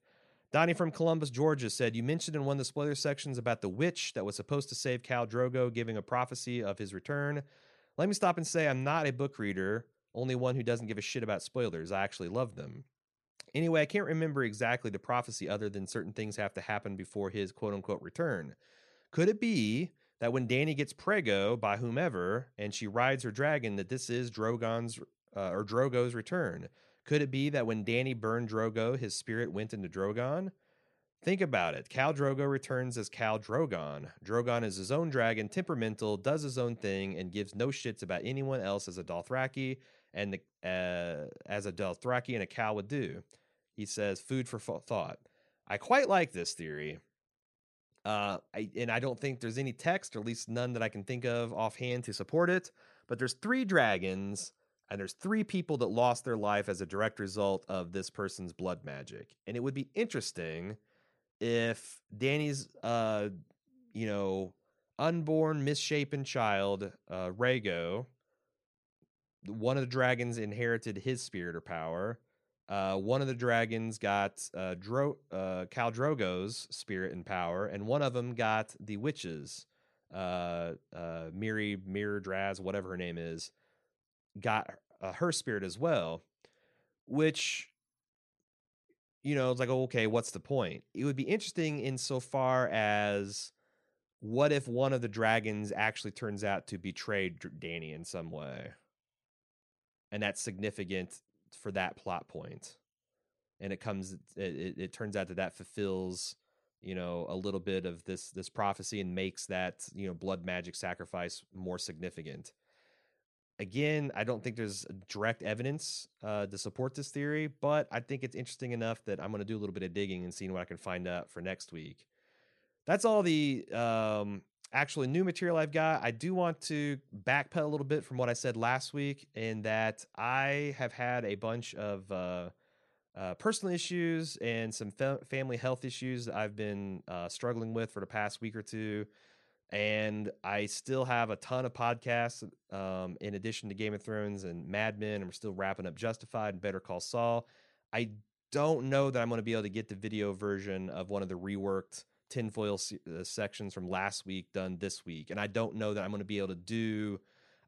B: Donnie from Columbus, Georgia said, You mentioned in one of the spoiler sections about the witch that was supposed to save Khal Drogo, giving a prophecy of his return. Let me stop and say I'm not a book reader, only one who doesn't give a shit about spoilers. I actually love them. Anyway, I can't remember exactly the prophecy other than certain things have to happen before his quote unquote return. Could it be that when Dany gets prego by whomever and she rides her dragon, that this is Drogon's uh, or Drogo's return? Could it be that when Dany burned Drogo, his spirit went into Drogon? Think about it. Khal Drogo returns as Khal Drogon. Drogon is his own dragon, temperamental, does his own thing, and gives no shits about anyone else as a Dothraki and the, uh, as a Dothraki and a Khal would do. He says, food for thought. I quite like this theory. Uh, I, and I don't think there's any text, or at least none that I can think of offhand to support it. But there's three dragons, and there's three people that lost their life as a direct result of this person's blood magic. And it would be interesting if Dany's, uh, you know, unborn, misshapen child, uh, Rhaego, one of the dragons inherited his spirit or power, uh, one of the dragons got uh, Dro- uh, Khal Drogo's spirit and power, and one of them got the witches, uh, uh, Miri, Mir Draz, whatever her name is, got uh, her spirit as well. Which, you know, it's like, okay, what's the point? It would be interesting insofar as what if one of the dragons actually turns out to betray Dany in some way? and that's significant for that plot. And it comes, it, it, it turns out that that fulfills, you know, a little bit of this this prophecy and makes that you know blood magic sacrifice more significant. Again, I don't think there's direct evidence uh, to support this theory, but I think it's interesting enough that I'm going to do a little bit of digging and seeing what I can find out for next week. That's all the um, actually new material I've got. I do want to backpedal a little bit from what I said last week, in that I have had a bunch of uh, uh, personal issues and some fa- family health issues that I've been uh, struggling with for the past week or two and I still have a ton of podcasts um, in addition to Game of Thrones and Mad Men. I'm still wrapping up Justified and Better Call Saul. I don't know that I'm going to be able to get the video version of one of the reworked tinfoil se- uh, sections from last week done this week, and I don't know that I'm going to be able to do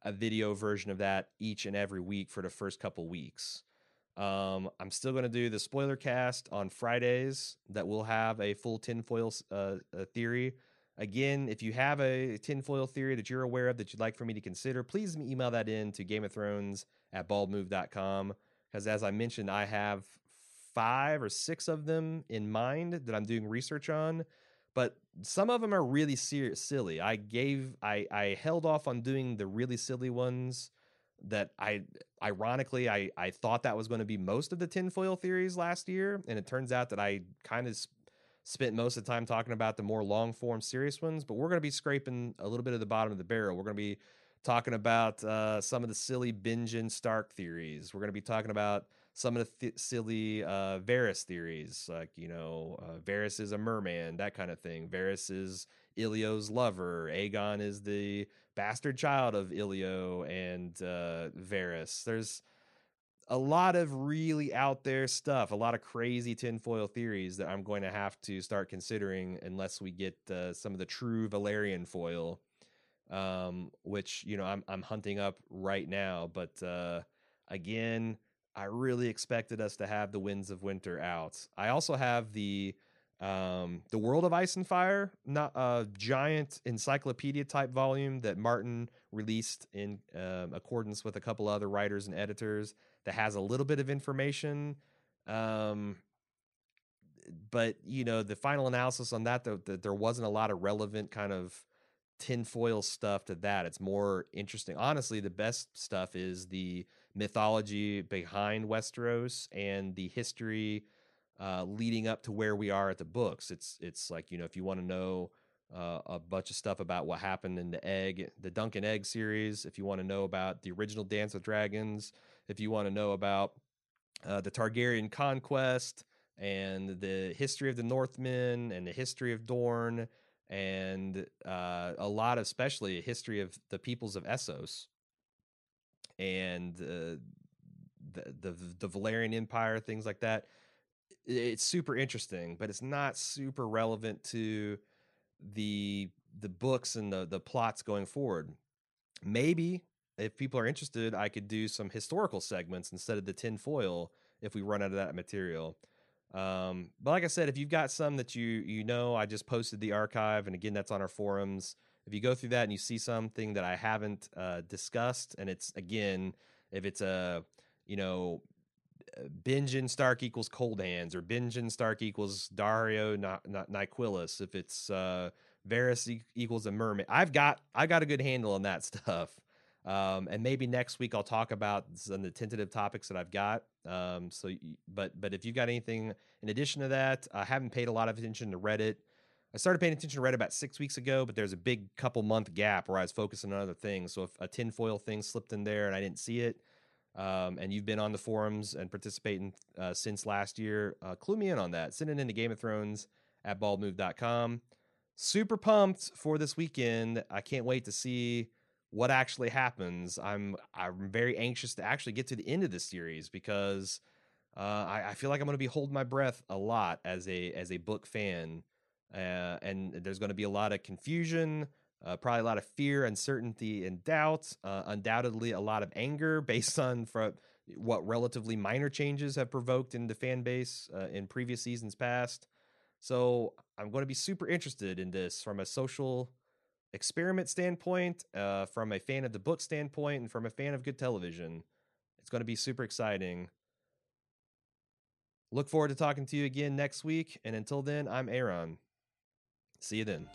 B: a video version of that each and every week for the first couple weeks. Um, I'm still going to do the spoiler cast on Fridays that will have a full tinfoil uh, theory Again, if you have a tinfoil theory that you're aware of that you'd like for me to consider, please email that in to Game of Thrones at baldmove.com. Because as I mentioned, I have five or six of them in mind that I'm doing research on. But some of them are really silly. I gave, I, I held off on doing the really silly ones that I, ironically, I, I thought that was going to be most of the tinfoil theories last year. And it turns out that I kind of spent most of the time talking about the more long form serious ones, but we're going to be scraping a little bit of the bottom of the barrel. We're going to be talking about uh, some of the silly Benjen Stark theories. We're going to be talking about some of the th- silly uh, Varys theories, like you know, uh, Varys is a merman, that kind of thing. Varys is Ilio's lover. Aegon is the bastard child of Ilio and uh, Varys. There's a lot of really out there stuff, a lot of crazy tinfoil theories that I'm going to have to start considering unless we get uh, some of the true Valyrian foil, um, which you know I'm I'm hunting up right now. But uh, again, I really expected us to have the Winds of Winter out. I also have the um, the World of Ice and Fire, not a giant encyclopedia type volume that Martin released in um, accordance with a couple other writers and editors that has a little bit of information. Um, but you know, the final analysis on that, that there wasn't a lot of relevant kind of tinfoil stuff to that. It's more interesting. Honestly, the best stuff is the mythology behind Westeros and the history uh, leading up to where we are at the books. It's it's like you know, if you want to know uh, a bunch of stuff about what happened in the egg, the Dunk and Egg series. If you want to know about the original Dance with Dragons, if you want to know about uh, the Targaryen conquest and the history of the Northmen and the history of Dorne and uh, a lot, of, especially a history of the peoples of Essos and uh, the, the the Valyrian Empire, things like that. It's super interesting, but it's not super relevant to the the books and the the plots going forward. Maybe if people are interested, I could do some historical segments instead of the tin foil if we run out of that material. Um, but like I said, if you've got some that you you know, I just posted the archive, and again, that's on our forums. If you go through that and you see something that I haven't uh, discussed, and it's again, if it's a you know, Benjen Stark equals Cold Hands, or Benjen Stark equals Dario not, not Nyquilus, if it's uh, Varys equals a mermaid, I've got I've got a good handle on that (laughs) stuff. Um, and maybe next week I'll talk about some of the tentative topics that I've got. Um, so, but but if you've got anything in addition to that, I haven't paid a lot of attention to Reddit. I started paying attention to Reddit about six weeks ago, but there's a big couple month gap where I was focusing on other things. So if a tinfoil thing slipped in there and I didn't see it, um, and you've been on the forums and participating uh, since last year, uh, clue me in on that. Send it into Game of Thrones at baldmove.com. Super pumped for this weekend. I can't wait to see what actually happens. I'm I'm very anxious to actually get to the end of this series because uh, I, I, feel like I'm going to be holding my breath a lot as a as a book fan, uh, and there's going to be a lot of confusion, uh, probably a lot of fear, uncertainty, and doubt. Uh, undoubtedly, a lot of anger (laughs) based on from what relatively minor changes have provoked in the fan base uh, in previous seasons past. So I'm going to be super interested in this from a social experiment standpoint, uh, from a fan of the book standpoint, and from a fan of good television. It's going to be super exciting. Look forward to talking to you again next week. And until then, I'm Aaron. See you then.